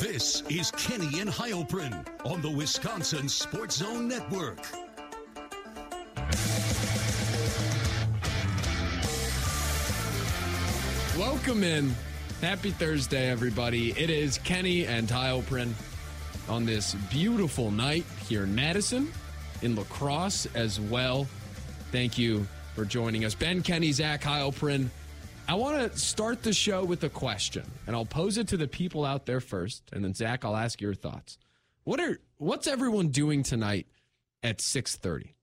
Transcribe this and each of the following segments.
This is Kenny and Heilprin on the Wisconsin Sports Zone Network. Welcome in. Happy Thursday, everybody. It is Kenny and Heilprin on this beautiful night here in Madison, in La Crosse as well. Thank you for joining us. Ben Kenny, Zach Heilprin. I want to start the show with a question, and I'll pose it to the people out there first, and then Zach, I'll ask your thoughts. What are what's everyone doing tonight at 6:30?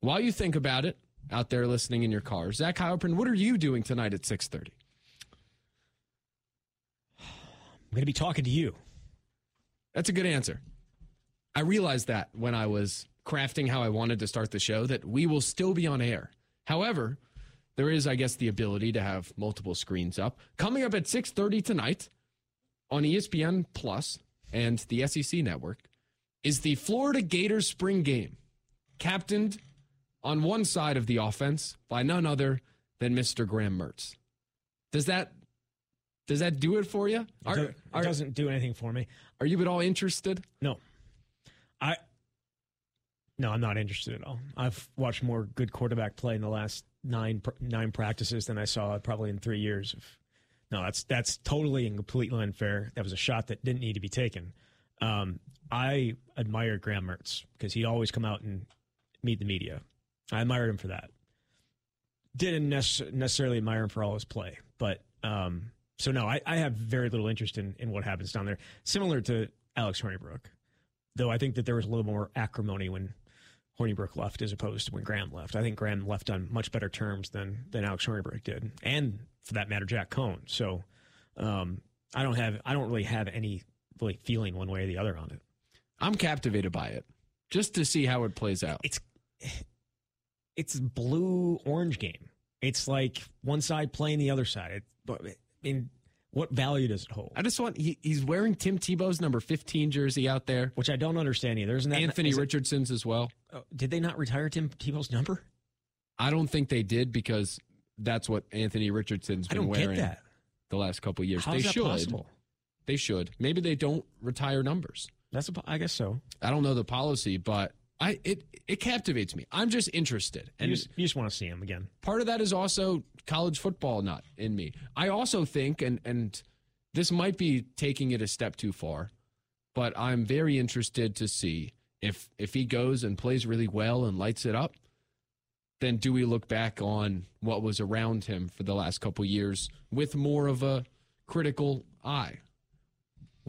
While you think about it, out there listening in your car, Zach Heilprin, what are you doing tonight at 6:30? I'm going to be talking to you. That's a good answer. I realized that when I was crafting how I wanted to start the show that we will still be on air. However, there is I guess the ability to have multiple screens up. Coming up at 6:30 tonight on ESPN Plus and the SEC network is the Florida Gators spring game, captained on one side of the offense by none other than Mr. Graham Mertz. Does that does that do it for you? It, do- it doesn't do anything for me. Are you at all interested? No. No, I'm not interested at all. I've watched more good quarterback play in the last 9 9 practices than I saw probably in 3 years No, that's that's totally and completely unfair. That was a shot that didn't need to be taken. Um, I admire Graham Mertz because he always come out and meet the media. I admired him for that. Didn't nec- necessarily admire him for all his play, but um, so no, I, I have very little interest in, in what happens down there. Similar to Alex Hornibrook, though I think that there was a little more acrimony when Hornibrook left as opposed to when Graham left. I think Graham left on much better terms than than Alex Hornibrook did, and for that matter, Jack Coan. So um, I don't have I don't really have any really feeling one way or the other on it. I'm captivated by it just to see how it plays out. It's it's blue orange game. It's like one side playing the other side. It, but I mean, what value does it hold? I just want he, he's wearing Tim Tebow's number 15 jersey out there. Which I don't understand either. Isn't that Anthony is it- Richardson's as well. oh, did they not retire Tim Tebow's number? I don't think they did because that's what Anthony Richardson's been don't wearing get that. the last couple of years. How they should. possible? They should. Maybe they don't retire numbers. That's a, I guess so. I don't know the policy, but I it it captivates me. I'm just interested. And you just, you just want to see him again. part of that is also college football nut in me. I also think, and and this might be taking it a step too far, but I'm very interested to see if if he goes and plays really well and lights it up. Then do we look back on what was around him for the last couple years with more of a critical eye,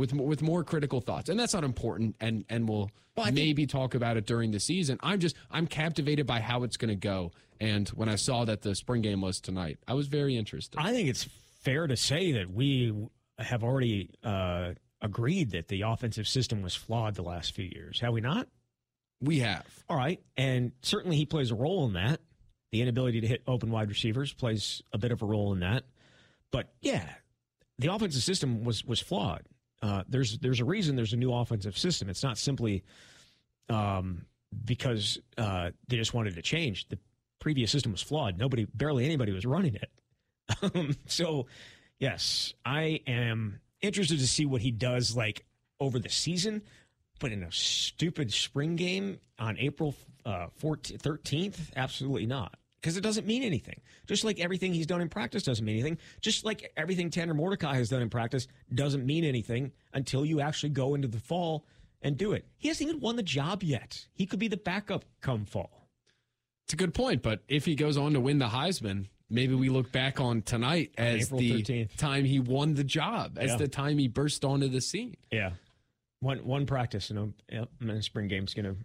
with with more critical thoughts? And that's not important, and and we'll Well, I think- maybe talk about it during the season. I'm just I'm captivated by how it's going to go. And when I saw that the spring game was tonight, I was very interested. I think it's fair to say that we have already uh, agreed that the offensive system was flawed the last few years. Have we not? we have. All right. And certainly he plays a role in that. The inability to hit open wide receivers plays a bit of a role in that. But yeah, the offensive system was was flawed. Uh, there's there's a reason there's a new offensive system. It's not simply um, because uh, they just wanted to change. The previous system was flawed. Nobody, barely anybody was running it. Um, so, yes, I am interested to see what he does like over the season. But in a stupid spring game on April uh, 14th, 13th, absolutely not. Because it doesn't mean anything. Just like everything he's done in practice doesn't mean anything. Just like everything Tanner Mordecai has done in practice doesn't mean anything until you actually go into the fall and do it. He hasn't even won the job yet. He could be the backup come fall. It's a good point, but if he goes on to win the Heisman, maybe we look back on tonight as April the 13th. time he won the job, as Yeah. the time he burst onto the scene. Yeah. One one practice in a, uh, yep, in a spring game's going to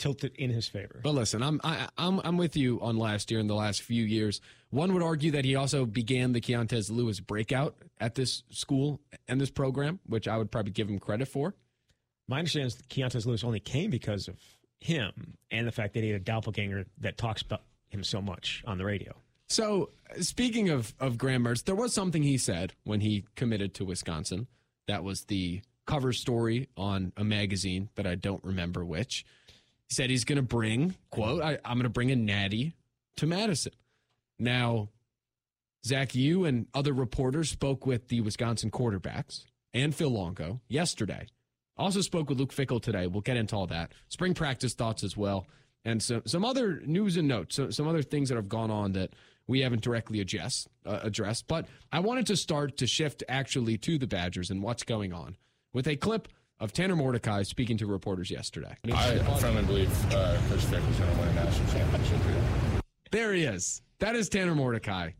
tilt it in his favor. But listen, I'm I, I'm I'm with you on last year and the last few years. One would argue that he also began the Keontez Lewis breakout at this school and this program, which I would probably give him credit for. My understanding is that Keontez Lewis only came because of him and the fact that he had a doppelganger that talks about him so much on the radio. So, speaking of of Graham Mertz, there was something he said when he committed to Wisconsin. That was the cover story on a magazine that I don't remember which. Said he's going to bring quote I, I'm going to bring a natty to Madison. Now, Zach, you and other reporters spoke with the Wisconsin quarterbacks and Phil Longo yesterday. Also spoke with Luke Fickell today. We'll get into all that. Spring practice thoughts as well. And so, some other news and notes, so, some other things that have gone on that we haven't directly addressed, uh, addressed. But I wanted to start to shift actually to the Badgers and what's going on with a clip of Tanner Mordecai speaking to reporters yesterday. I firmly believe uh, Coach Fick is going to win a national championship here. There he is. That is Tanner Mordecai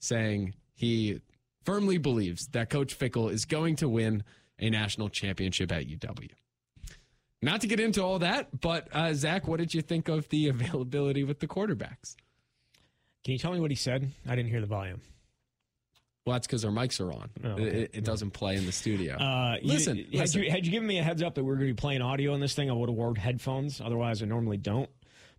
saying he firmly believes that Coach Fickell is going to win a national championship at UW. Not to get into all that, but uh, Zach, what did you think of the availability with the quarterbacks? Can you tell me what he said? I didn't hear the volume. Well, that's because our mics are on. Oh, okay. it, it, doesn't play in the studio. Uh, listen, you, listen. Had, you, had you given me a heads up that we are going to be playing audio in this thing, I would have wore headphones. Otherwise, I normally don't.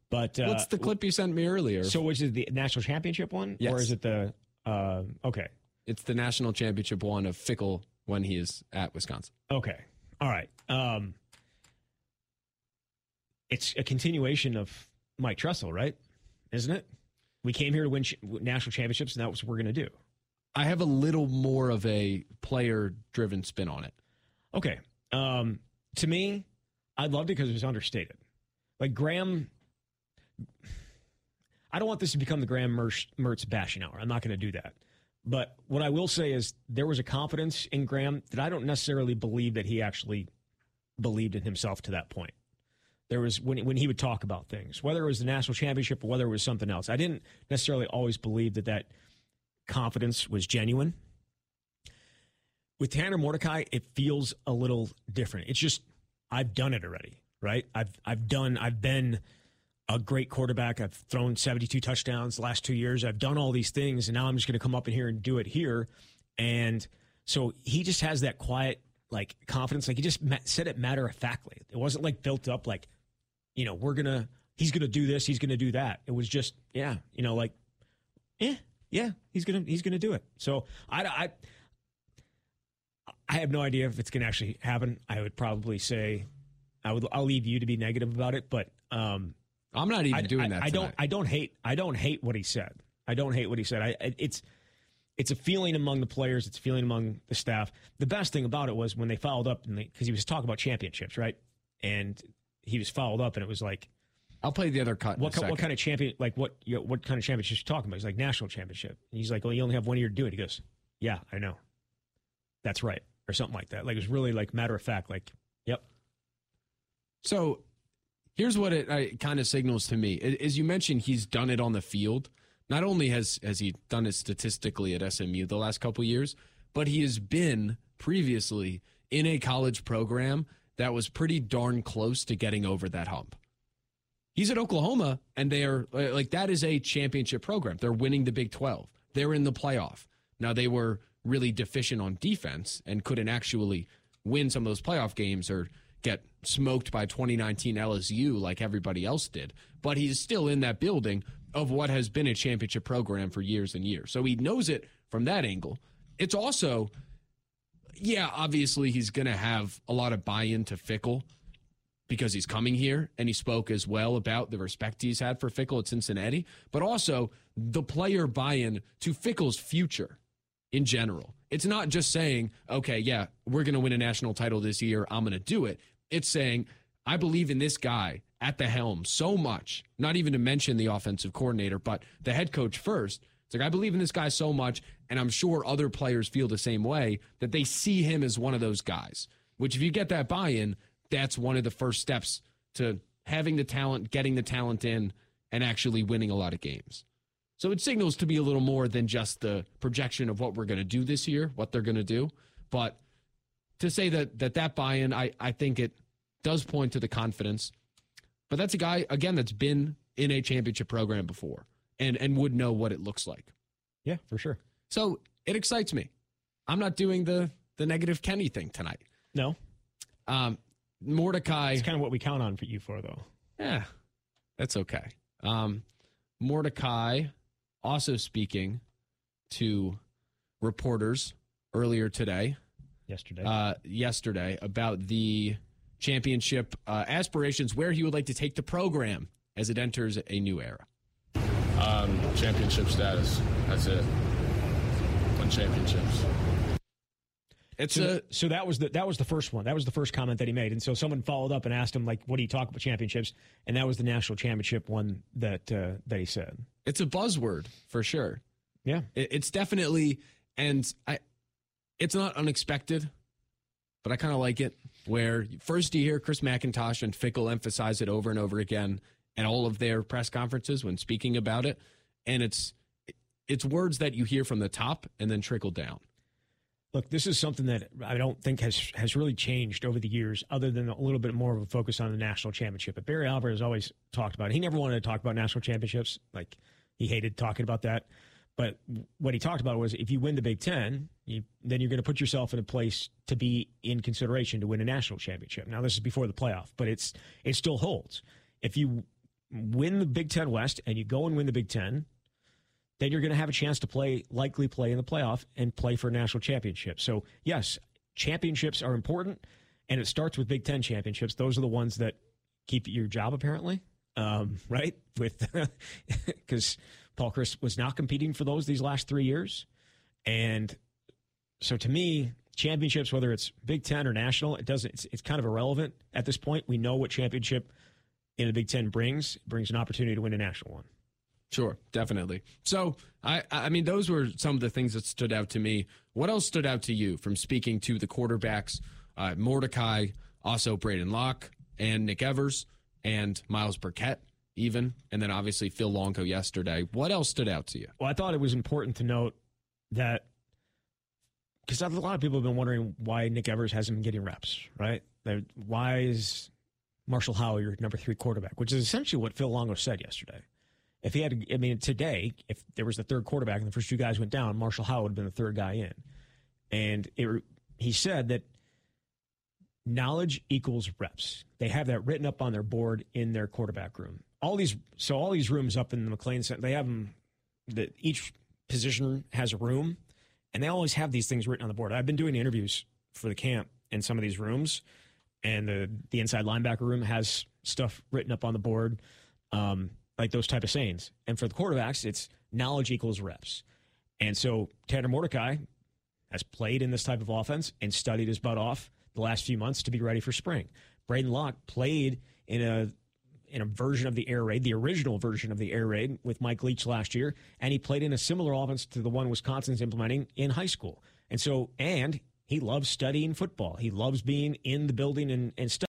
But uh, what's the clip you sent me earlier? So, which is the national championship one, yes. or is it the? Uh, okay, it's the national championship one of Fickell when he is at Wisconsin. Okay, all right. Um, it's a continuation of Mike Tressel, right? Isn't it? We came here to win ch- national championships, and that's what we're going to do. I have a little more of a player driven spin on it. Okay. Um, to me, I loved it because it was understated. Like Graham, I don't want this to become the Graham Mertz, bashing hour. I'm not going to do that. But what I will say is there was a confidence in Graham that I don't necessarily believe that he actually believed in himself to that point. There was when when he would talk about things, whether it was the national championship or whether it was something else. I didn't necessarily always believe that that confidence was genuine. With Tanner Mordecai, it feels a little different. It's just I've done it already, right? I've I've done I've been a great quarterback. I've thrown 72 touchdowns the last two years. I've done all these things, and now I'm just going to come up in here and do it here. And so he just has that quiet, like confidence. Like he just said it matter of factly. It wasn't like built up, like you know, we're gonna, he's gonna do this, he's gonna do that. It was just, yeah, you know, like, yeah, yeah, he's gonna, he's gonna do it. So I, I, I have no idea if it's gonna actually happen. I would probably say, I would, I'll leave you to be negative about it, but um, I'm not even I, doing I, that. I don't, I don't hate, I don't hate what he said. I don't hate what he said. I, it's, it's a feeling among the players. It's a feeling among the staff. The best thing about it was when they followed up, and because he was talking about championships, right? And he was followed up, and it was like, I'll play the other cut. What, what kind of champion? Like what? You know, what kind of championship you talking about? He's like national championship. And he's like, well, you only have one year to do it. He goes, yeah, I know. That's right, or something like that. Like it was really like matter of fact. Like, yep. So, here's what it, it kind of signals to me. As you mentioned, he's done it on the field. Not only has has he done it statistically at SMU the last couple years, but he has been previously in a college program that was pretty darn close to getting over that hump. He's at Oklahoma, and they are uh, like that is a championship program. They're winning the Big 12. They're in the playoff. Now, they were really deficient on defense and couldn't actually win some of those playoff games or get smoked by 2019 LSU like everybody else did. But he's still in that building of what has been a championship program for years and years. So he knows it from that angle. It's also yeah, obviously he's going to have a lot of buy in to Fickell because he's coming here and he spoke as well about the respect he's had for Fickell at Cincinnati, but also the player buy in to Fickell's future in general. It's not just saying, okay, yeah, we're going to win a national title this year. I'm going to do it. It's saying, I believe in this guy at the helm so much, not even to mention the offensive coordinator, but the head coach first. It's like, I believe in this guy so much, and I'm sure other players feel the same way that they see him as one of those guys. Which, if you get that buy in, that's one of the first steps to having the talent, getting the talent in, and actually winning a lot of games. So it signals to be a little more than just the projection of what we're going to do this year, what they're going to do. But to say that that, that buy in, I, I think it does point to the confidence. But that's a guy, again, that's been in a championship program before and, and would know what it looks like. Yeah, for sure. So it excites me. I'm not doing the the negative Kenny thing tonight. No. Um, Mordecai. It's kind of what we count on for you for, though. Yeah, that's okay. Um, Mordecai also speaking to reporters earlier today. Yesterday. Uh, yesterday about the championship uh, aspirations, where he would like to take the program as it enters a new era. Um, championship status. That's it. Win championships. It's so, a so that was the that was the first one. That was the first comment that he made. And so someone followed up and asked him like, "What do you talk about championships?" And that was the national championship one that uh, that he said. it's a buzzword for sure. Yeah, It- It's definitely, and I, it's not unexpected, but I kind of like it. Where first you hear Chris McIntosh and Fickell emphasize it over and over again at all of their press conferences when speaking about it, and it's it's words that you hear from the top and then trickle down. Look, this is something that I don't think has has really changed over the years, other than a little bit more of a focus on the national championship. But Barry Alvarez has always talked about it. He never wanted to talk about national championships. Like he hated talking about that. But what he talked about was if you win the Big Ten, you, then you're going to put yourself in a place to be in consideration to win a national championship. Now this is before the playoff, but it's it still holds. If you win the Big Ten West and you go and win the Big Ten, then you're going to have a chance to play, likely play in the playoff and play for a national championship. So, yes, championships are important, and it starts with Big Ten championships. Those are the ones that keep your job, apparently, um, right? With because Paul Chryst was not competing for those these last three years, and so to me, championships, whether it's Big Ten or national, it doesn't. It's, it's kind of irrelevant at this point. We know what championship in the Big Ten brings. It brings an opportunity to win a national one. Sure, definitely. So, I I mean, those were some of the things that stood out to me. What else stood out to you from speaking to the quarterbacks, uh, Mordecai, also Braedyn Locke, and Nick Evers, and Myles Burkett, even, and then obviously Phil Longo yesterday. What else stood out to you? Well, I thought it was important to note that because a lot of people have been wondering why Nick Evers hasn't been getting reps, right? Why is Marshall Howell your number three quarterback? Which is essentially what Phil Longo said yesterday. If he had, I mean, today, if there was the third quarterback and the first two guys went down, Marshall Howell would have been the third guy in. And it, he said that knowledge equals reps. They have that written up on their board in their quarterback room. All these, so all these rooms up in the McClain Center, they have them. That each position has a room, and they always have these things written on the board. I've been doing interviews for the camp in some of these rooms, and the the inside linebacker room has stuff written up on the board, um, like those type of sayings. And for the quarterbacks, it's knowledge equals reps. And so Tanner Mordecai has played in this type of offense and studied his butt off the last few months to be ready for spring. Braedyn Locke played in a in a version of the air raid, the original version of the air raid with Mike Leach last year, and he played in a similar offense to the one Wisconsin's implementing in high school. And so, and he loves studying football. He loves being in the building and, and stuff.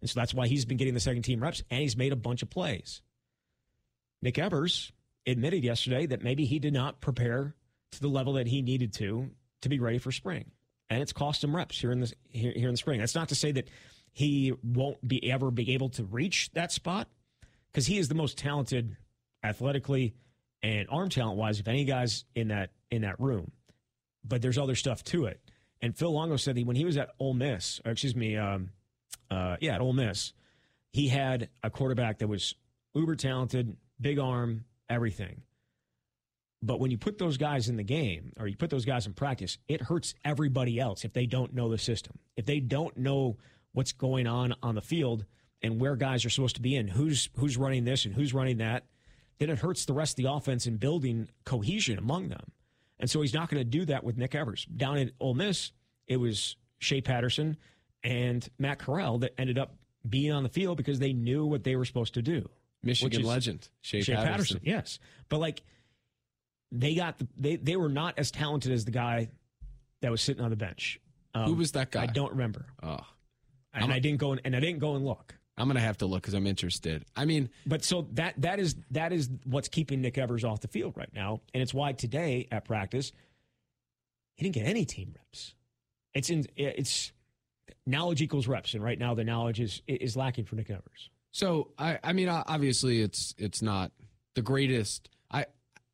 And so that's why he's been getting the second team reps, and he's made a bunch of plays. Nick Evers admitted yesterday that maybe he did not prepare to the level that he needed to to be ready for spring, and it's cost him reps here in the here, here in the spring. That's not to say that he won't be ever be able to reach that spot because he is the most talented athletically and arm talent wise of any guys in that in that room. But there's other stuff to it. And Phil Longo said that when he was at Ole Miss, or excuse me, um, uh, yeah, at Ole Miss, he had a quarterback that was uber talented, big arm, everything. But when you put those guys in the game or you put those guys in practice, it hurts everybody else if they don't know the system. If they don't know what's going on on the field and where guys are supposed to be in, who's who's running this and who's running that, then it hurts the rest of the offense in building cohesion among them. And so he's not going to do that with Nick Evers. Down at Ole Miss, it was Shea Patterson and Matt Corral that ended up being on the field because they knew what they were supposed to do. Michigan is legend Shea, Shea Patterson. Patterson. Yes, but like they got the, they they were not as talented as the guy that was sitting on the bench. Um, Who was that guy? I don't remember, Oh, and I'm- I didn't go and, and I didn't go and look. I'm gonna have to look because I'm interested. I mean, But so that that is that is what's keeping Nick Evers off the field right now, and it's why today at practice he didn't get any team reps. It's in it's knowledge equals reps, and right now the knowledge is is lacking for Nick Evers. So I, I mean, obviously, it's it's not the greatest. I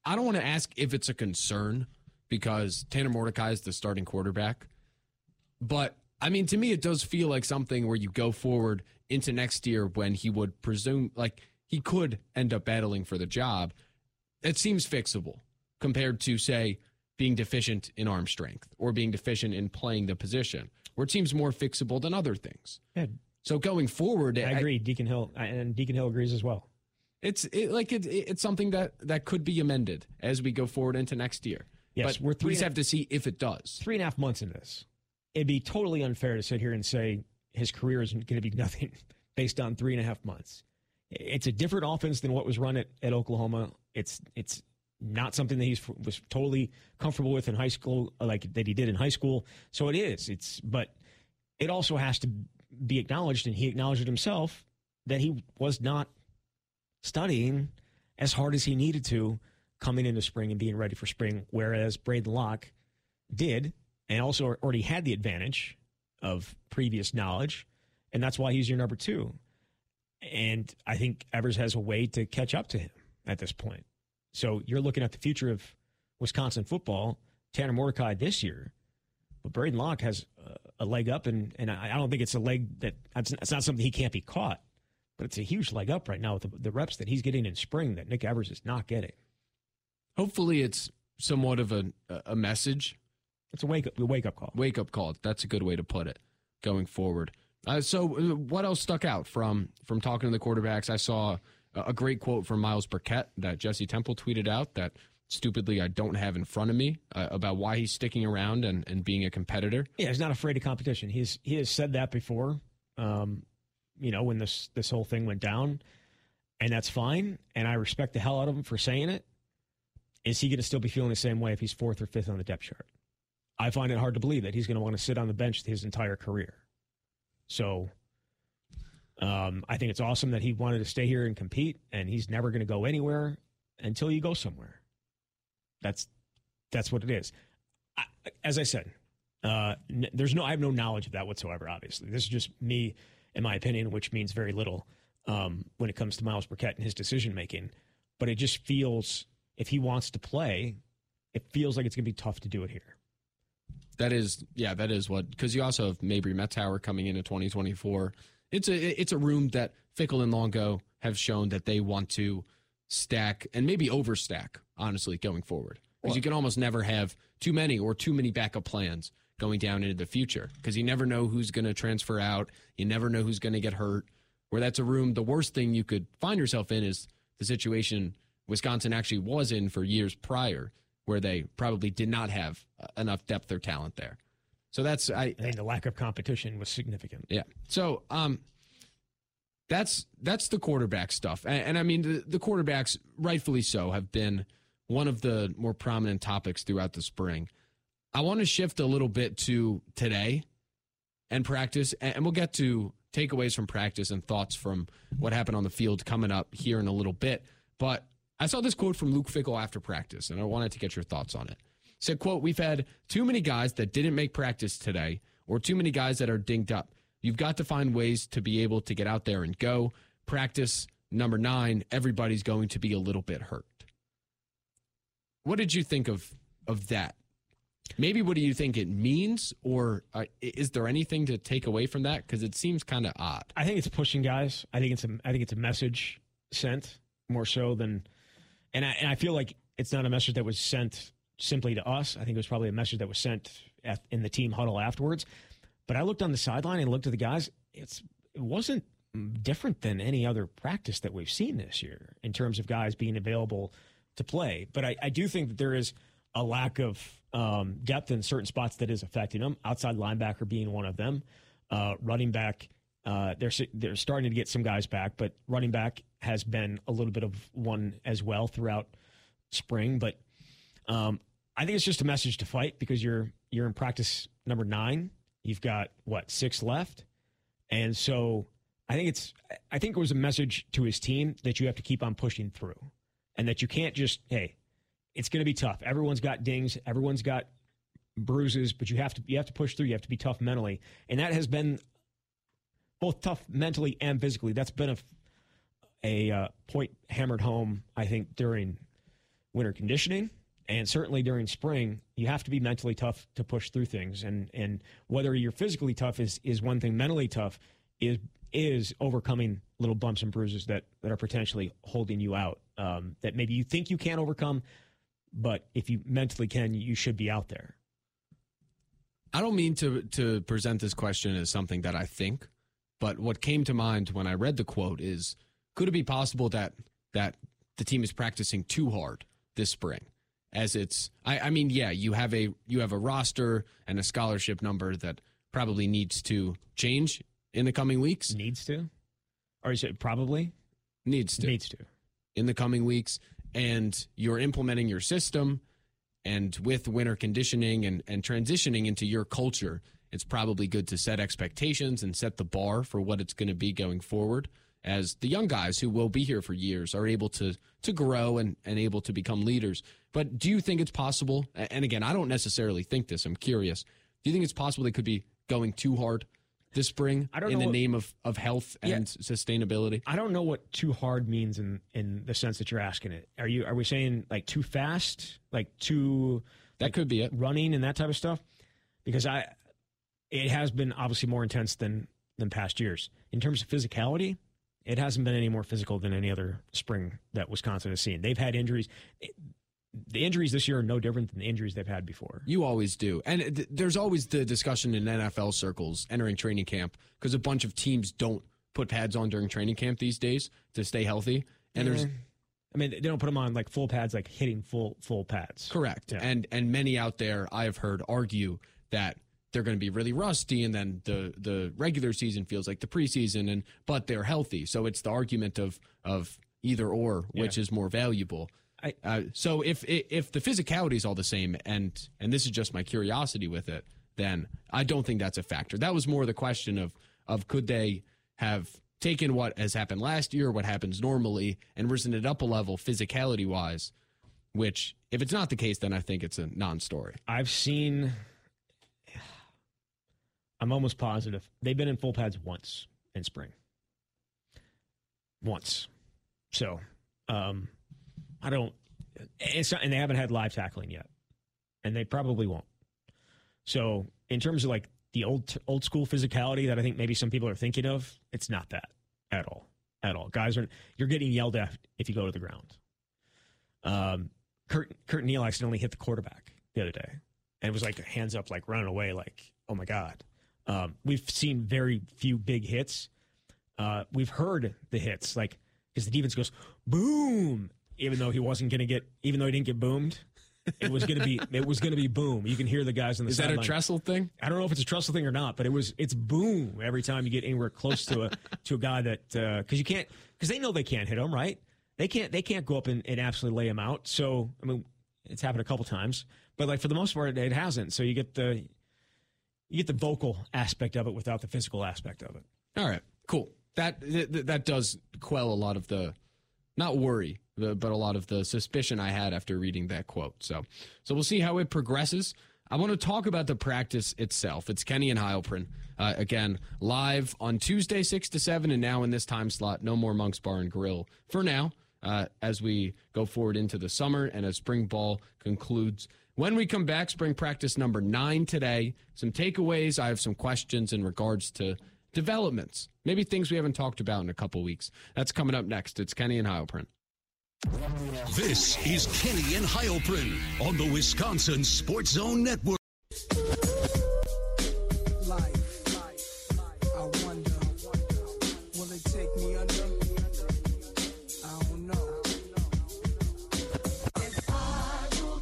I don't want to ask if it's a concern because Tanner Mordecai is the starting quarterback, but I mean, to me, it does feel like something where you go forward into next year when he would presume like he could end up battling for the job. It seems fixable compared to say being deficient in arm strength or being deficient in playing the position, where it seems more fixable than other things. Yeah, So going forward, I agree. Deacon Hill and Deacon Hill agrees as well. It's it, like it, it's something that that could be amended as we go forward into next year. Yes, but we're we just have to see if it does. Three and a half months into this, it'd be totally unfair to sit here and say his career is going to be nothing based on three and a half months. It's a different offense than what was run at, at Oklahoma. It's it's not something that he was totally comfortable with in high school, like that he did in high school. So it is. It's but it also has to be acknowledged, and he acknowledged it himself that he was not studying as hard as he needed to coming into spring and being ready for spring, whereas Braedyn Locke did and also already had the advantage of previous knowledge, and that's why he's your number two. And I think Evers has a way to catch up to him at this point. So you're looking at the future of Wisconsin football. Tanner Mordecai this year, but Braedyn Locke has a leg up, and and I don't think it's a leg that it's not something he can't be caught, but it's a huge leg up right now with the, the reps that he's getting in spring that Nick Evers is not getting. Hopefully, it's somewhat of a a message. It's a wake up a wake up call. Wake up call. That's a good way to put it. Going forward. Uh, so, uh, what else stuck out from from talking to the quarterbacks? I saw a great quote from Myles Burkett that Jesse Temple tweeted out that stupidly I don't have in front of me uh, about why he's sticking around and, and being a competitor. Yeah, he's not afraid of competition. He's he has said that before. Um, you know, when this this whole thing went down, and that's fine. And I respect the hell out of him for saying it. Is he going to still be feeling the same way if he's fourth or fifth on the depth chart? I find it hard to believe that he's going to want to sit on the bench his entire career. So um, I think it's awesome that he wanted to stay here and compete, and he's never going to go anywhere until you go somewhere. That's that's what it is. I, as I said, uh, n- there's no I have no knowledge of that whatsoever. Obviously, this is just me and my opinion, which means very little um, when it comes to Myles Burkett and his decision making. But it just feels if he wants to play, it feels like it's going to be tough to do it here. That is, yeah, that is what because you also have Mabrey Mettauer coming into 2024. It's a it's a room that Fickell and Longo have shown that they want to stack and maybe overstack, honestly, going forward. Because you can almost never have too many or too many backup plans going down into the future because you never know who's going to transfer out. You never know who's going to get hurt. Where that's a room, the worst thing you could find yourself in is the situation Wisconsin actually was in for years prior, where they probably did not have uh, enough depth or talent there. So that's I, I think the lack of competition was significant. Yeah. So um, that's that's the quarterback stuff, and, and I mean the, the quarterbacks, rightfully so, have been one of the more prominent topics throughout the spring. I want to shift a little bit to today and practice, and we'll get to takeaways from practice and thoughts from what happened on the field coming up here in a little bit. But I saw this quote from Luke Fickell after practice, and I wanted to get your thoughts on it. Said, quote, we've had too many guys that didn't make practice today, or too many guys that are dinged up. You've got to find ways to be able to get out there and go. Practice number nine, everybody's going to be a little bit hurt. What did you think of of that? Maybe what do you think it means, or uh, is there anything to take away from that? Because it seems kind of odd. I think it's pushing guys. I think it's a I think it's a message sent more so than, and I and I feel like it's not a message that was sent simply to us. I think it was probably a message that was sent at, in the team huddle afterwards. But I looked on the sideline and looked at the guys. It's it wasn't different than any other practice that we've seen this year in terms of guys being available to play. But I, I do think that there is a lack of um, depth in certain spots that is affecting them. Outside linebacker being one of them. Uh, running back, uh, they're they're starting to get some guys back, but running back has been a little bit of one as well throughout spring. But um, I think it's just a message to fight because you're you're in practice number nine. You've got what six left, and so I think it's I think it was a message to his team that you have to keep on pushing through, and that you can't just hey, it's going to be tough. Everyone's got dings, everyone's got bruises, but you have to you have to push through. You have to be tough mentally, and that has been both tough mentally and physically. That's been a a uh, point hammered home, I think, during winter conditioning and certainly during spring, you have to be mentally tough to push through things. And and whether you're physically tough is is one thing. Mentally tough is is overcoming little bumps and bruises that that are potentially holding you out. Um, that maybe you think you can't overcome, but if you mentally can, you should be out there. I don't mean to to present this question as something that I think, but what came to mind when I read the quote is: Could it be possible that that the team is practicing too hard this spring? as it's I, I mean yeah you have a you have a roster and a scholarship number that probably needs to change in the coming weeks? Needs to, or is it probably? Needs to. Needs to? in the coming weeks and you're implementing your system and with winter conditioning and, and transitioning into your culture it's probably good to set expectations and set the bar for what it's going to be going forward as the young guys who will be here for years are able to to grow and, and able to become leaders. But do you think it's possible and again i don't necessarily think this i'm curious do you think it's possible they could be going too hard this spring I don't in the what- name of, of health Yeah. and sustainability I don't know what too hard means in in the sense that you're asking it. Are you are we saying like too fast, like too that could be it running and that type of stuff? Because I, it has been obviously more intense than than past years in terms of physicality. It hasn't been any more physical than any other spring that Wisconsin has seen. They've had injuries. The injuries this year are no different than the injuries they've had before. You always do. And th- there's always the discussion in NFL circles entering training camp because a bunch of teams don't put pads on during training camp these days to stay healthy. And there's I mean, they don't put them on like full pads, like hitting full full pads. correct. Yeah. And and many out there I have heard argue that they're going to be really rusty and then the the regular season feels like the preseason and but they're healthy. So it's the argument of of either or which is more valuable. I- uh, so if if the physicality is all the same and and this is just my curiosity with it, then I don't think that's a factor. That was more the question of of could they have taken what has happened last year, what happens normally, and risen it up a level physicality wise. Which, if it's not the case, then I think it's a non-story. I've seen. I'm almost positive they've been in full pads once in spring. Once, so um, I don't. It's not, and they haven't had live tackling yet, and they probably won't. So, in terms of like the old old school physicality that I think maybe some people are thinking of, it's not that at all. At all, guys are you're getting yelled at if you go to the ground. Um, Curt Curt Neal accidentally hit the quarterback the other day, and it was like hands up, like running away, like oh my god. Um, we've seen very few big hits. Uh, we've heard the hits, like because the defense goes boom, even though he wasn't going to get, even though he didn't get boomed, it was going to be, it was going to be boom. You can hear the guys on the Is that a Tressel thing? I don't know if it's a Tressel thing or not, but it was it's boom every time you get anywhere close to a to a guy that uh, because you can't because they know they can't hit him right. They can't they can't go up and, and absolutely lay him out. So I mean, it's happened a couple times, but like for the most part, it hasn't. So you get the you get the vocal aspect of it without the physical aspect of it. All right, cool. That th- that does quell a lot of the, not worry, but a lot of the suspicion I had after reading that quote. So, so we'll see how it progresses. I want to talk about the practice itself. It's Kenny and Heilprin uh, again live on Tuesday six to seven, and now in this time slot, no more Monks Bar and Grill for now. Uh, as we go forward into the summer and as spring ball concludes. When we come back, spring practice number nine today. Some takeaways. I have some questions in regards to developments, maybe things we haven't talked about in a couple weeks. That's coming up next. It's Kenny and Heilprin. This is Kenny and Heilprin on the Wisconsin Sports Zone Network.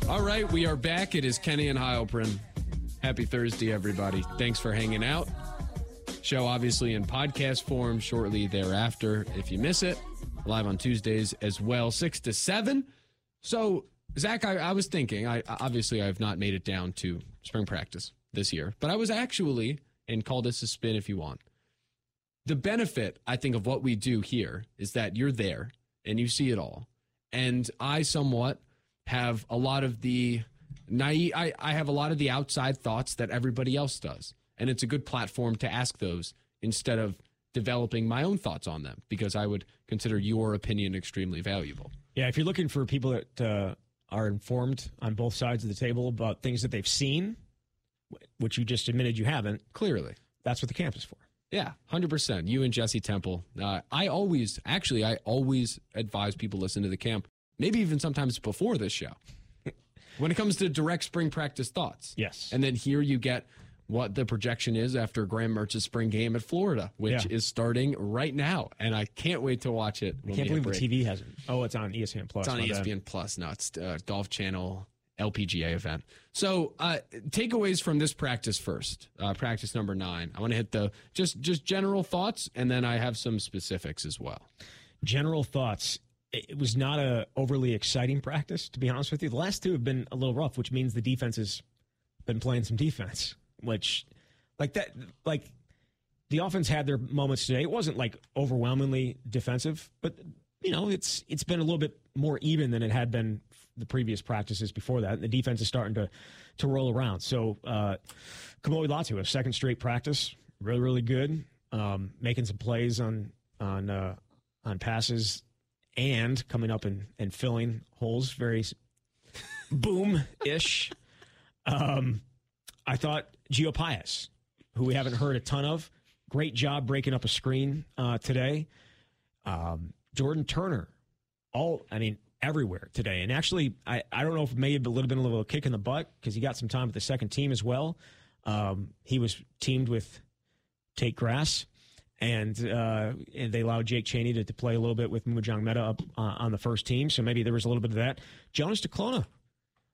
All right, we are back. It is Kenny and Heilprin. Happy Thursday, everybody. Thanks for hanging out. Show obviously in podcast form shortly thereafter if you miss it. Live on Tuesdays as well, 6 to 7. So, Zach, I, I was thinking, I obviously I have not made it down to spring practice this year, but I was actually, and call this a spin if you want. The benefit, I think, of what we do here is that you're there and you see it all. And I somewhat have a lot of the naive I, I have a lot of the outside thoughts that everybody else does and it's a good platform to ask those instead of developing my own thoughts on them because i would consider your opinion extremely valuable. Yeah, if you're looking for people that uh, are informed on both sides of the table about things that they've seen, which you just admitted you haven't, clearly. that's what the camp is for. yeah 100% you and jesse temple. Uh, i always actually i always advise people listen to the camp maybe even sometimes before this show. When it comes to direct spring practice thoughts. Yes. And then here you get what the projection is after Graham Mertz's spring game at Florida, which Yeah. is starting right now. And I can't wait to watch it. I can't believe the TV hasn't. Oh, it's on ESPN Plus. It's on E my bad. ESPN Plus now. It's uh, Golf Channel LPGA event. So, uh, takeaways from this practice first, uh, practice number nine. I want to hit the just just general thoughts, and then I have some specifics as well. General thoughts. It was not a overly exciting practice, to be honest with you. The last two have been a little rough, which means the defense has been playing some defense. Which, like that, like the offense had their moments today. It wasn't like overwhelmingly defensive, but you know, it's it's been a little bit more even than it had been the previous practices before that. And the defense is starting to to roll around. So uh Kamoi Latu, a second straight practice, really, really good. Um, making some plays on on uh on passes and coming up and, and filling holes very boom ish. Um I thought Gio Pius, who we haven't heard a ton of, great job breaking up a screen uh, today. Um, Jordan Turner, all I mean, everywhere today. And actually, I, I don't know if it may have been a little bit a little kick in the butt because he got some time with the second team as well. Um, he was teamed with Tate Grass, and uh, and they allowed Jake Chaney to, to play a little bit with Njongmeta up uh, on the first team. So maybe there was a little bit of that. Jonas Duclona,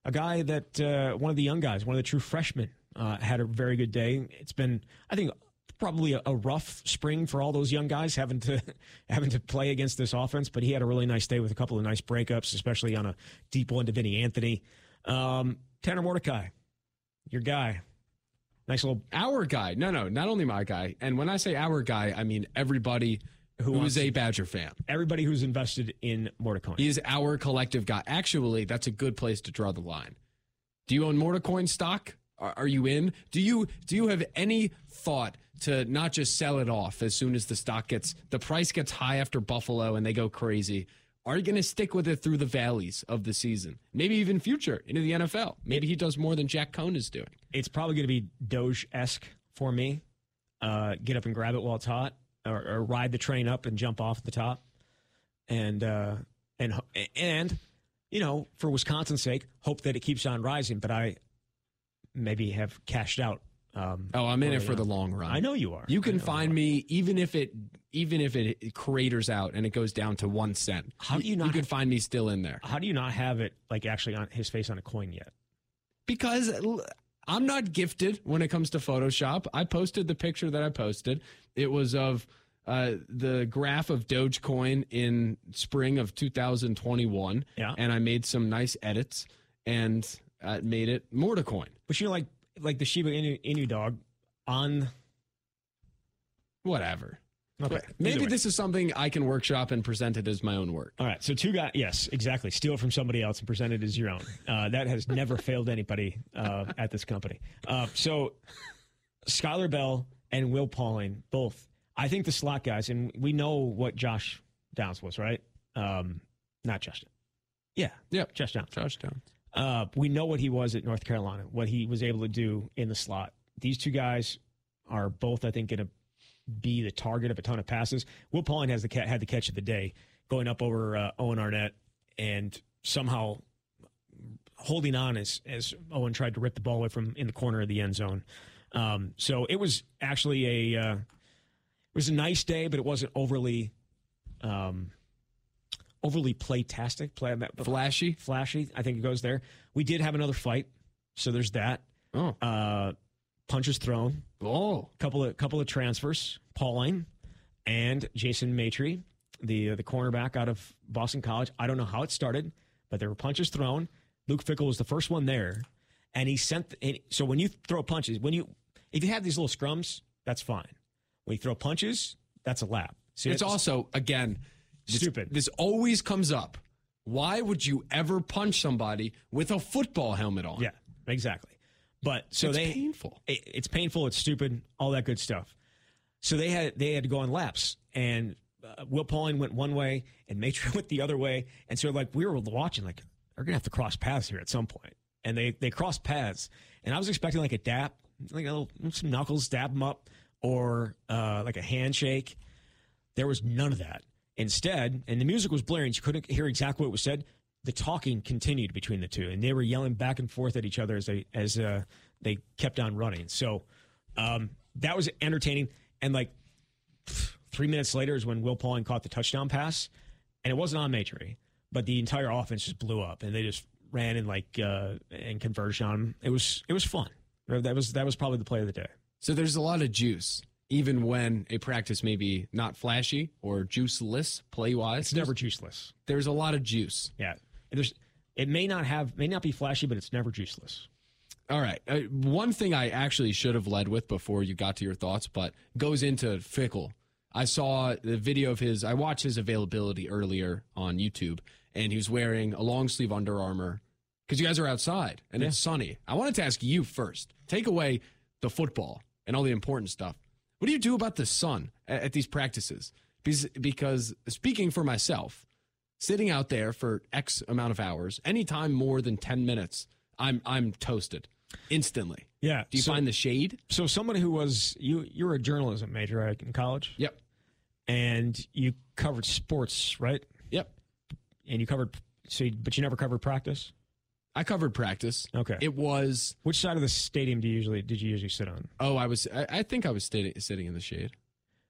a guy that uh, one of the young guys, one of the true freshmen, uh, had a very good day. It's been, I think, probably a, a rough spring for all those young guys having to having to play against this offense. But he had a really nice day with a couple of nice breakups, especially on a deep one to Vinny Anthony. Um, Tanner Mordecai, your guy, nice little Our guy, no, no, not only my guy. And when I say our guy, I mean everybody who wants is a Badger fan. everybody who's invested in Mordecai. He is our collective guy. Actually, that's a good place to draw the line. Do you own Mortacoin stock? Are, are you in? Do you do you have any thought to not just sell it off as soon as the stock gets the price gets high after Buffalo and they go crazy? Are you going to stick with it through the valleys of the season? Maybe even future into the NFL. Maybe he does more than Jack Coan is doing. it's probably going to be Doge esque for me. Uh, get up and grab it while it's hot, or, or ride the train up and jump off the top, and uh, and and you know, for Wisconsin's sake, hope that it keeps on rising. But I maybe have cashed out. Um, Oh, I'm in it for the long run. I know you are. You can find me even if it even if it craters out and it goes down to one cent. How do you not? You not- could find me still in there How do you not have it like actually on his face on a coin yet? because I'm not gifted when it comes to Photoshop. I posted the picture that I posted. It was of uh, the graph of Dogecoin in spring of 2021. Yeah. and I made some nice edits and uh, made it more to coin. But you know, like like the Shiba Inu, Inu dog on. Whatever. Okay, Maybe this is something I can workshop and present it as my own work. All right, so two guys. Yes, exactly. Steal from somebody else and present it as your own. Uh, that has never failed anybody uh, at this company. Uh, so, Skyler Bell and Will Pauling, both. I think the slot guys, and we know what Josh Downs was, right? Um, not Justin. Yeah, Yep. Josh Downs. Josh Downs. Uh, we know what he was at North Carolina, what he was able to do in the slot. These two guys are both, I think, going to be the target of a ton of passes. Will Pauling has the had the catch of the day, going up over uh, Owen Arnett and somehow holding on as as Owen tried to rip the ball away from in the corner of the end zone. Um, so it was actually a uh, it was a nice day, but it wasn't overly um, overly playtastic. Play Flashy. flashy. I think it goes there. We did have another fight, so there's that. Oh. Uh, punches thrown, Oh. couple of couple of transfers. Pauling and Jason Maitre, the uh, the cornerback out of Boston College. I don't know how it started, but there were punches thrown. Luke Fickell was the first one there, and he sent. And so when you throw punches, when you if you have these little scrums, that's fine. When you throw punches, that's a lap. See, It's also, again, Stupid. This always comes up. Why would you ever punch somebody with a football helmet on? yeah, exactly. But so It's they painful. it- it's painful, it's stupid, all that good stuff. So they had they had to go on laps, and uh, Will Pauling went one way, and Maitre went the other way, and so like we were watching, like they're gonna have to cross paths here at some point, and they they crossed paths, and I was expecting like a dap, like a little some knuckles, dab them up, or uh, like a handshake. There was none of that. Instead, and the music was blaring, you couldn't hear exactly what was said. The talking continued between the two, and they were yelling back and forth at each other as they as uh, they kept on running. So um, that was entertaining. And like three minutes later is when Will Pauling caught the touchdown pass, and it wasn't on Maitre, but the entire offense just blew up, and they just ran and like uh, and converged on him. It was it was fun. That was that was probably the play of the day. So there's a lot of juice, even when a practice may be not flashy or juiceless play wise. It's never juiceless. There's a lot of juice. Yeah, there's it may not have may not be flashy, but it's never juiceless. All right. Uh, one thing I actually should have led with before you got to your thoughts, but goes into Fickell. I saw the video of his. I watched his availability earlier on YouTube, and he was wearing a long sleeve Under Armour because you guys are outside and it's sunny. I wanted to ask you first. Take away the football and all the important stuff. What do you do about the sun at, at these practices? Because, because speaking for myself, sitting out there for X amount of hours, anytime more than ten minutes, I'm I'm toasted instantly. Yeah. Do you so, find the shade? so someone who was you you were a journalism major right, in college, Yep. and you covered sports, right? Yep. And you covered so, you, but you never covered practice. I covered practice. Okay. It was Which side of the stadium do you usually did you usually sit on? oh, I was I, I think I was sitting sitting in the shade.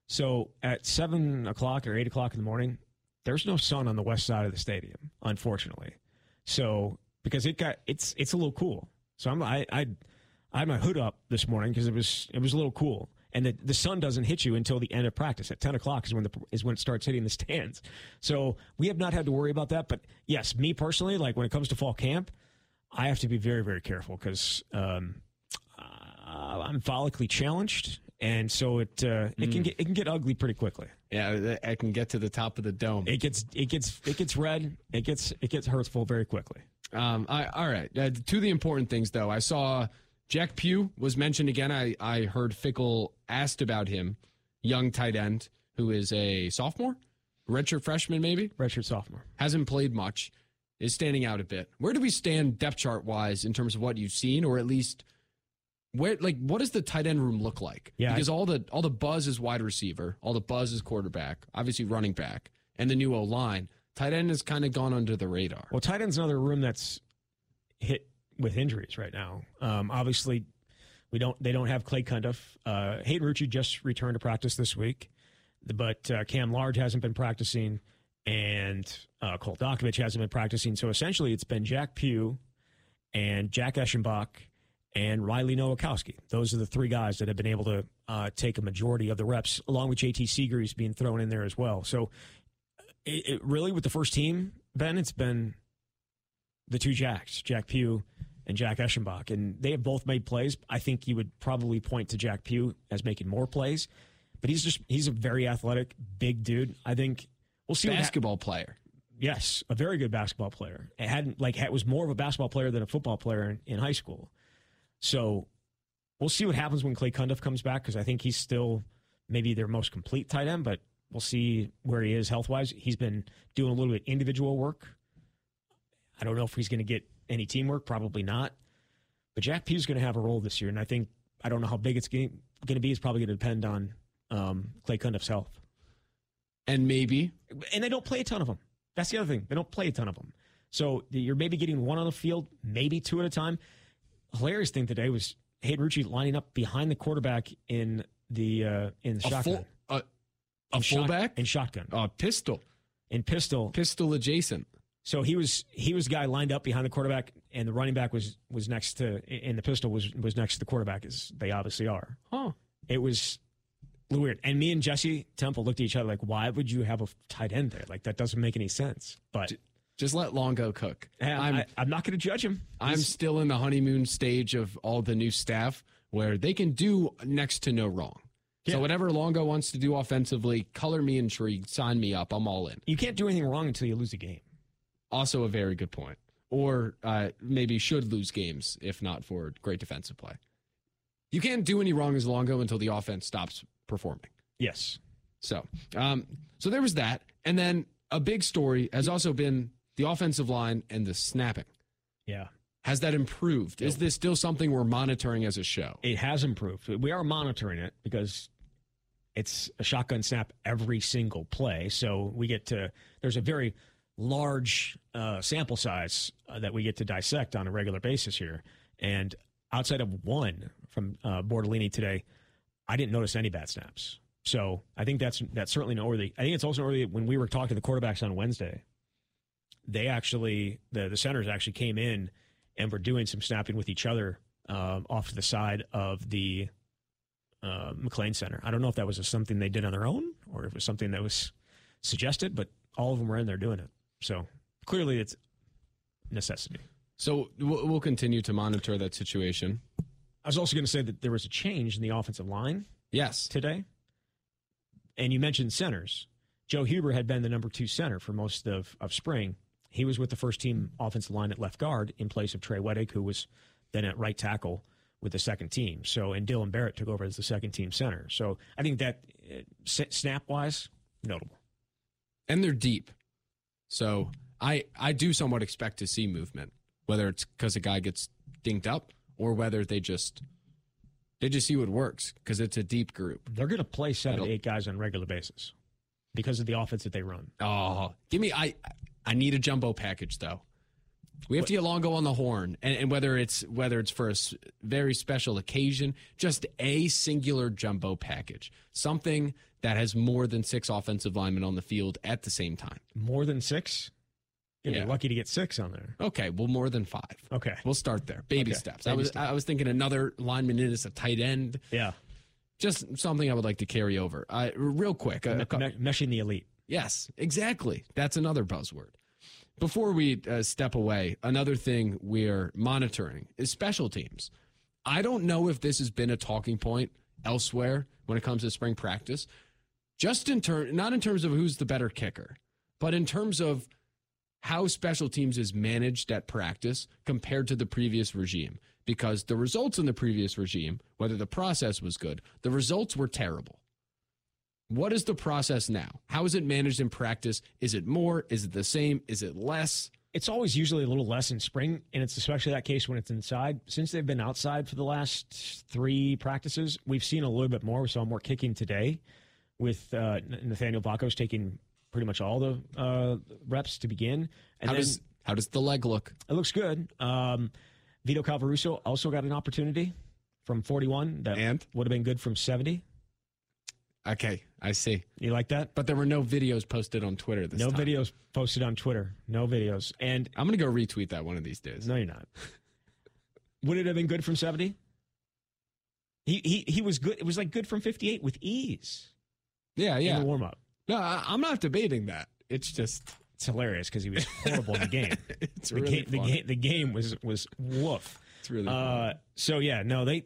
So at seven o'clock or eight o'clock in the morning, there's no sun on the west side of the stadium, unfortunately. So because it got it's it's a little cool. So I'm I I, I had my hood up this morning because it was it was a little cool. And the, the sun doesn't hit you until the end of practice. At ten o'clock is when the is when it starts hitting the stands. So we have not had to worry about that. But yes, me personally, like when it comes to fall camp, I have to be very very careful because um, uh, I'm follically challenged, and so it uh, it can get it can get ugly pretty quickly. Yeah, I can get to the top of the dome. It gets it gets it gets red. It gets it gets hurtful very quickly. Um, I, all right. Uh, to the important things, though, I saw Jack Pugh was mentioned again. I, I heard Fickell asked about him, young tight end who is a sophomore, redshirt freshman, maybe Redshirt sophomore. hasn't played much, is standing out a bit. Where do we stand depth chart wise in terms of what you've seen, or at least where like what does the tight end room look like? Yeah, because all the all the buzz is wide receiver, all the buzz is quarterback, obviously running back, and the new O line. Tight end has kind of gone under the radar. Well, tight end's another room that's hit with injuries right now. Um, obviously, we don't they don't have Clay Cundiff. Uh, Hayden Rucci just returned to practice this week, but uh, Cam Large hasn't been practicing, and uh, Colt Dokovich hasn't been practicing. So essentially, it's been Jack Pugh and Jack Eschenbach and Riley Nowakowski. Those are the three guys that have been able to uh, take a majority of the reps, along with JT Seagreaves being thrown in there as well. So, it, it really with the first team, Ben, it's been the two Jacks, Jack Pugh and Jack Eschenbach, and they have both made plays. I think you would probably point to Jack Pugh as making more plays, but he's just he's a very athletic, big dude. I think we'll see. Basketball player. Yes, a very good basketball player. It hadn't like had, was more of a basketball player than a football player in, in high school. So we'll see what happens when Clay Cundiff comes back because I think he's still maybe their most complete tight end, but we'll see where he is health wise. He's been doing a little bit individual work. I don't know if he's going to get any teamwork, probably not. But Jack Pugh's going to have a role this year, and I think I don't know how big it's going to be. It's probably going to depend on um, Clay Cundiff's health. And maybe And they don't play a ton of them. That's the other thing. They don't play a ton of them. So you're maybe getting one on the field, maybe two at a time. Hilarious thing today was Hayden Rucci lining up behind the quarterback in the uh, in the a shotgun. full a, a In shot- fullback, in shotgun a pistol, in pistol. pistol adjacent. So he was he was the guy lined up behind the quarterback, and the running back was was next to, and the pistol was was next to the quarterback, as they obviously are. Huh. It was weird. And me and Jesse Temple looked at each other like, why would you have a tight end there? Like that doesn't make any sense. But Just let Longo cook. I'm, I'm I, I'm not going to judge him. I'm He's- still in the honeymoon stage of all the new staff where they can do next to no wrong. Yeah. So whatever Longo wants to do offensively, color me intrigued, sign me up. I'm all in. you can't do anything wrong until you lose a game. Also a very good point. Or uh, maybe should lose games if not for great defensive play. You can't do any wrong as Longo until the offense stops performing. Yes. So, um, so there was that, and then a big story has also been the offensive line and the snapping. Yeah. Has that improved? Is this still something we're monitoring as a show? It has improved. We are monitoring it because it's a shotgun snap every single play. So we get to, there's a very large uh, sample size uh, that we get to dissect on a regular basis here. And outside of one from uh, Bortolini today, I didn't notice any bad snaps. So I think that's that's certainly noteworthy. I think it's also noteworthy when we were talking to the quarterbacks on Wednesday. they actually the the centers actually came in and were doing some snapping with each other um, off to the side of the uh, McClain Center. I don't know if that was something they did on their own or if it was something that was suggested, but all of them were in there doing it. So clearly, it's necessity. So we'll, we'll continue to monitor that situation. I was also going to say that there was a change in the offensive line Yes. today. And you mentioned centers. Joe Huber had been the number two center for most of, of spring. He was with the first team offensive line at left guard in place of Trey Wedig, who was then at right tackle with the second team. So, and Dylan Barrett took over as the second team center. So I think that uh, snap wise, notable. and they're deep. So I I do somewhat expect to see movement, whether it's because a guy gets dinked up or whether they just they just see what works because it's a deep group. They're going to play seven to That'll- eight guys on a regular basis because of the offense that they run. Oh, give me I I need a jumbo package though. We have to get Longo on the horn, and, and whether it's whether it's for a very special occasion, just a singular jumbo package, something that has more than six offensive linemen on the field at the same time. More than six? You're Yeah. lucky to get six on there. Okay, well, more than five. Okay. We'll start there. Baby Okay, steps. I was steps. I was thinking another lineman in as a tight end. Yeah. Just something I would like to carry over. Uh, real quick. a cou- Me- meshing the elite. yes, exactly. That's another buzzword. Before we uh, step away, another thing we're monitoring is special teams. I don't know if this has been a talking point elsewhere when it comes to spring practice. Just in turn, not in terms of who's the better kicker, but in terms of how special teams is managed at practice compared to the previous regime. Because the results in the previous regime, whether the process was good, the results were terrible. What is the process now? How is it managed in practice? Is it more? Is it the same? Is it less? It's always usually a little less in spring, and it's especially that case when it's inside. Since they've been outside for the last three practices, we've seen a little bit more. We saw more kicking today with uh, Nathaniel Vakos taking pretty much all the uh, reps to begin. And How then does how does the leg look? it looks good. Um, Vito Calvaruso also got an opportunity from 41 that And? would have been good from 70. Okay, I see. You like that? But there were no videos posted on Twitter this no time. videos posted on Twitter. No videos. And I'm gonna go retweet that one of these days. No, you're not. Would it have been good from 70? He he he was good. It was like good from 58 with ease Yeah, in yeah. the warm up. No, I, I'm not debating that. It's just It's hilarious because he was horrible in the game. it's The, really game the, game the game was was woof. It's really Uh, so yeah, no, they.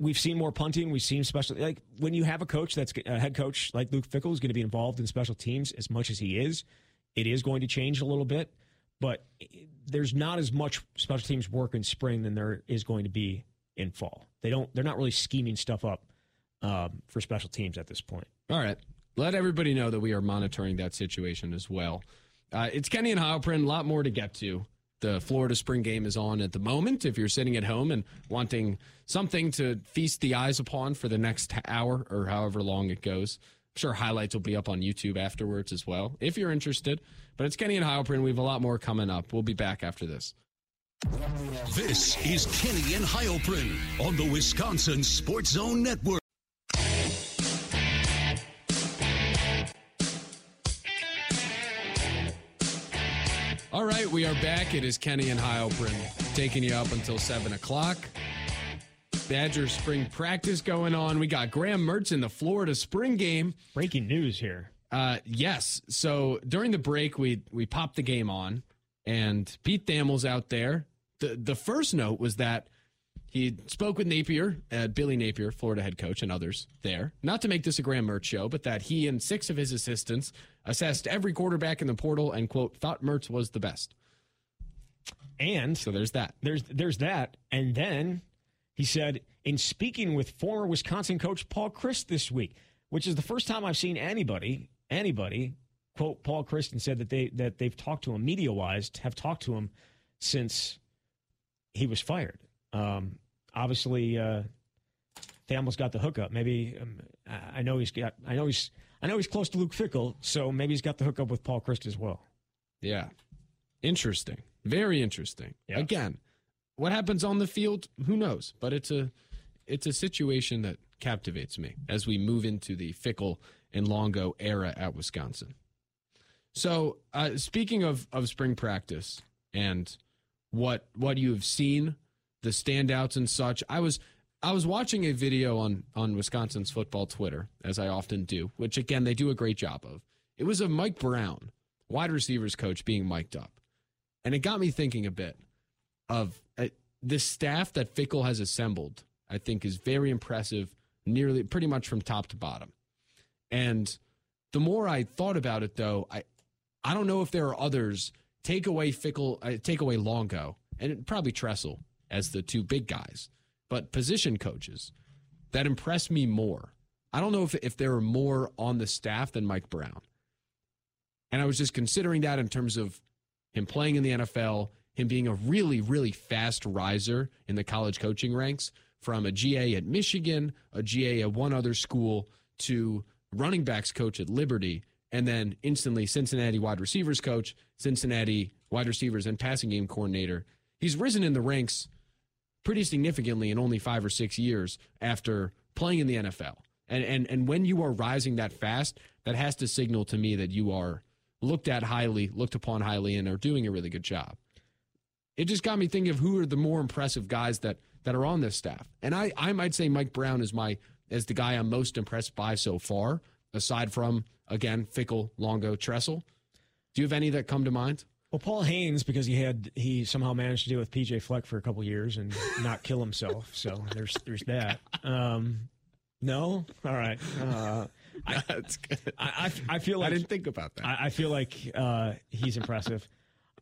We've seen more punting. We've seen special like when you have a coach that's a head coach like Luke Fickell is going to be involved in special teams as much as he is. It is going to change a little bit, but there's not as much special teams work in spring than there is going to be in fall. They don't. They're not really scheming stuff up um, for special teams at this point. All right. Let everybody know that we are monitoring that situation as well. Uh, it's Kenny and Heilprin. A lot more to get to. The Florida spring game is on at the moment. If you're sitting at home and wanting something to feast the eyes upon for the next hour or however long it goes, I'm sure highlights will be up on YouTube afterwards as well, if you're interested. But it's Kenny and Heilprin. We have a lot more coming up. We'll be back after this. This is Kenny and Heilprin on the Wisconsin Sports Zone Network. All right, we are back. It is Kenny and Heilprin taking you up until 7 o'clock. Badger spring practice going on. We got Graham Mertz in the Florida spring game. Breaking news here. Uh, yes. So during the break, we we popped the game on, and Pete Thamel's out there. the The first note was that he spoke with Napier, uh, Billy Napier, Florida head coach, and others there. Not to make this a Graham Mertz show, but that he and six of his assistants assessed every quarterback in the portal and quote thought Mertz was the best. And So there's that. there's there's that and then he said in speaking with former wisconsin coach paul chryst this week which is the first time i've seen anybody anybody quote paul chryst and said that they that they've talked to him media wise have talked to him since he was fired um obviously uh Thamel's got the hookup. Maybe um, I know he's got. I know he's. I know he's close to Luke Fickell, so maybe he's got the hookup with Paul Chryst as well. Yeah. Interesting. Very interesting. Yeah. Again, what happens on the field, who knows? But it's a it's a situation that captivates me as we move into the Fickell and Longo era at Wisconsin. So, uh, speaking of of spring practice and what what you have seen, the standouts and such, I was I was watching a video on on Wisconsin's football Twitter, as I often do, which again they do a great job of. It was of Mike Brown, wide receivers coach, being mic'd up, and it got me thinking a bit of uh, this staff that Fickell has assembled. I think is very impressive, nearly pretty much from top to bottom. And the more I thought about it, though, I I don't know if there are others. Take away Fickell, uh, take away Longo, and probably Tressel as the two big guys, but position coaches that impress me more. I don't know if if there are more on the staff than Mike Brown. And I was just considering that in terms of him playing in the NFL, him being a really, really fast riser in the college coaching ranks from a GA at Michigan, a GA at one other school, to running backs coach at Liberty, and then instantly Cincinnati wide receivers coach, Cincinnati wide receivers and passing game coordinator. He's risen in the ranks pretty significantly in only five or six years after playing in the NFL. And and and when you are rising that fast, that has to signal to me that you are looked at highly, looked upon highly, and are doing a really good job. It just got me thinking of who are the more impressive guys that that are on this staff. And I I might say Mike Brown is my as the guy I'm most impressed by so far, aside from again Fickell, Longo, Tressel. Do you have any that come to mind? Well, Paul Haynes, because he had he somehow managed to deal with PJ Fleck for a couple years and not kill himself. So there's there's that. Um, no, all right. Uh, I, That's good. I, I, I feel like I didn't think about that. I, I feel like uh, he's impressive.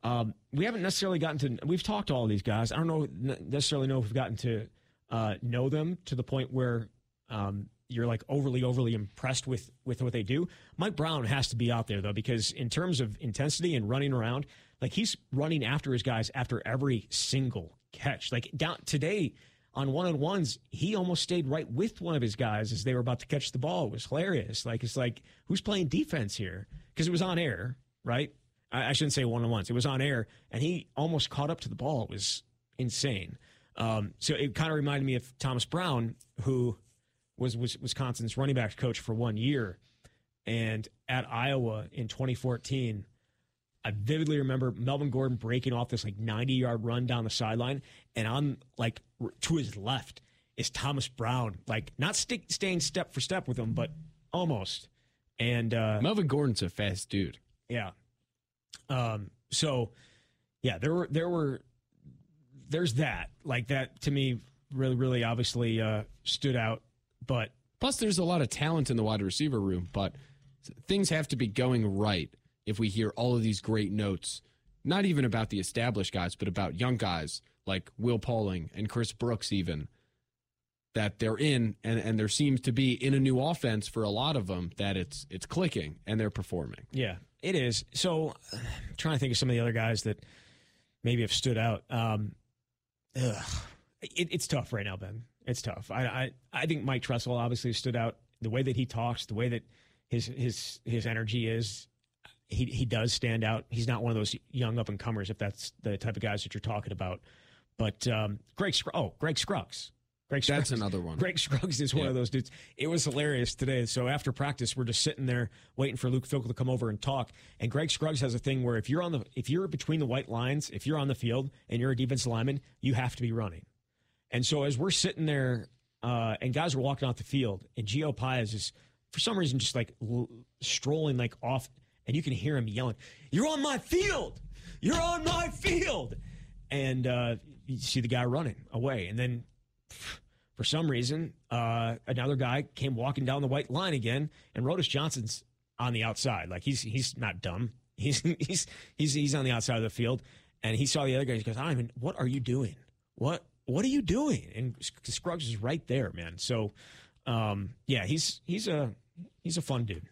Um, we haven't necessarily gotten to. We've talked to all these guys. I don't know necessarily know if we've gotten to uh, know them to the point where um, you're like overly overly impressed with with what they do. Mike Brown has to be out there though because in terms of intensity and running around, like he's running after his guys after every single catch. Like down today on one on ones, he almost stayed right with one of his guys as they were about to catch the ball. It was hilarious. Like it's like who's playing defense here because it was on air, right? I, I shouldn't say one on ones. It was on air, and he almost caught up to the ball. It was insane. Um, so it kind of reminded me of Thomas Brown, who was, was Wisconsin's running backs coach for one year. And at Iowa in 2014, I vividly remember Melvin Gordon breaking off this like 90 yard run down the sideline. And on like r- to his left is Thomas Brown, like not stick, staying step for step with him, but almost. And uh, Melvin Gordon's a fast dude. yeah. Um, so yeah, there were there were there's that. Like that to me really, really obviously uh stood out. But Plus, there's a lot of talent in the wide receiver room, but things have to be going right if we hear all of these great notes, not even about the established guys, but about young guys like Will Pauling and Chris Brooks, even that they're in, and, and there seems to be in a new offense for a lot of them that it's it's clicking and they're performing. yeah, it is. So I'm trying to think of some of the other guys that maybe have stood out. Um ugh. It, it's tough right now, Ben. It's tough. I, I I think Mike Tressel obviously stood out. The way that he talks, the way that his his his energy is, he he does stand out. He's not one of those young up and comers, if that's the type of guys that you're talking about. But um, Greg, Scr- oh, Greg Scruggs. Greg Scruggs. That's another one. Greg Scruggs is one Yeah. of those dudes. It was hilarious today. So after practice, we're just sitting there waiting for Luke Fickell to come over and talk. And Greg Scruggs has a thing where if you're on the if you're between the white lines, if you're on the field and you're a defensive lineman, you have to be running. And so as we're sitting there, uh, and guys are walking off the field, and Gio Paez is for some reason just like l- strolling like off, and you can hear him yelling, "You're on my field! You're on my field!" And uh, you see the guy running away, and then for some reason, uh, another guy came walking down the white line again, and Rodas Johnson's on the outside. Like he's he's not dumb. He's he's he's he's on the outside of the field, and he saw the other guy. He goes, "I even. What are you doing? What what are you doing?" And Scruggs is right there, man. So, um, yeah, he's he's a he's a fun dude.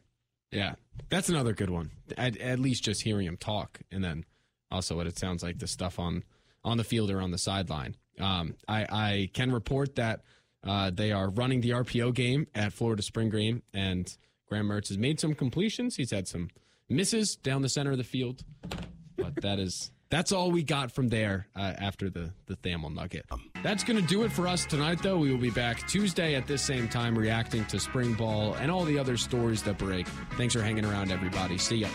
Yeah, that's another good one. At, at least just hearing him talk, and then also what it sounds like the stuff on on the field or on the sideline. Um, I, I can report that uh, they are running the RPO game at Florida Spring Game, and Graham Mertz has made some completions. He's had some misses down the center of the field, but that is that's all we got from there uh, after the the Thamel Nugget. That's going to do it for us tonight, though. We will be back Tuesday at this same time, reacting to spring ball and all the other stories that break. Thanks for hanging around, everybody. See ya.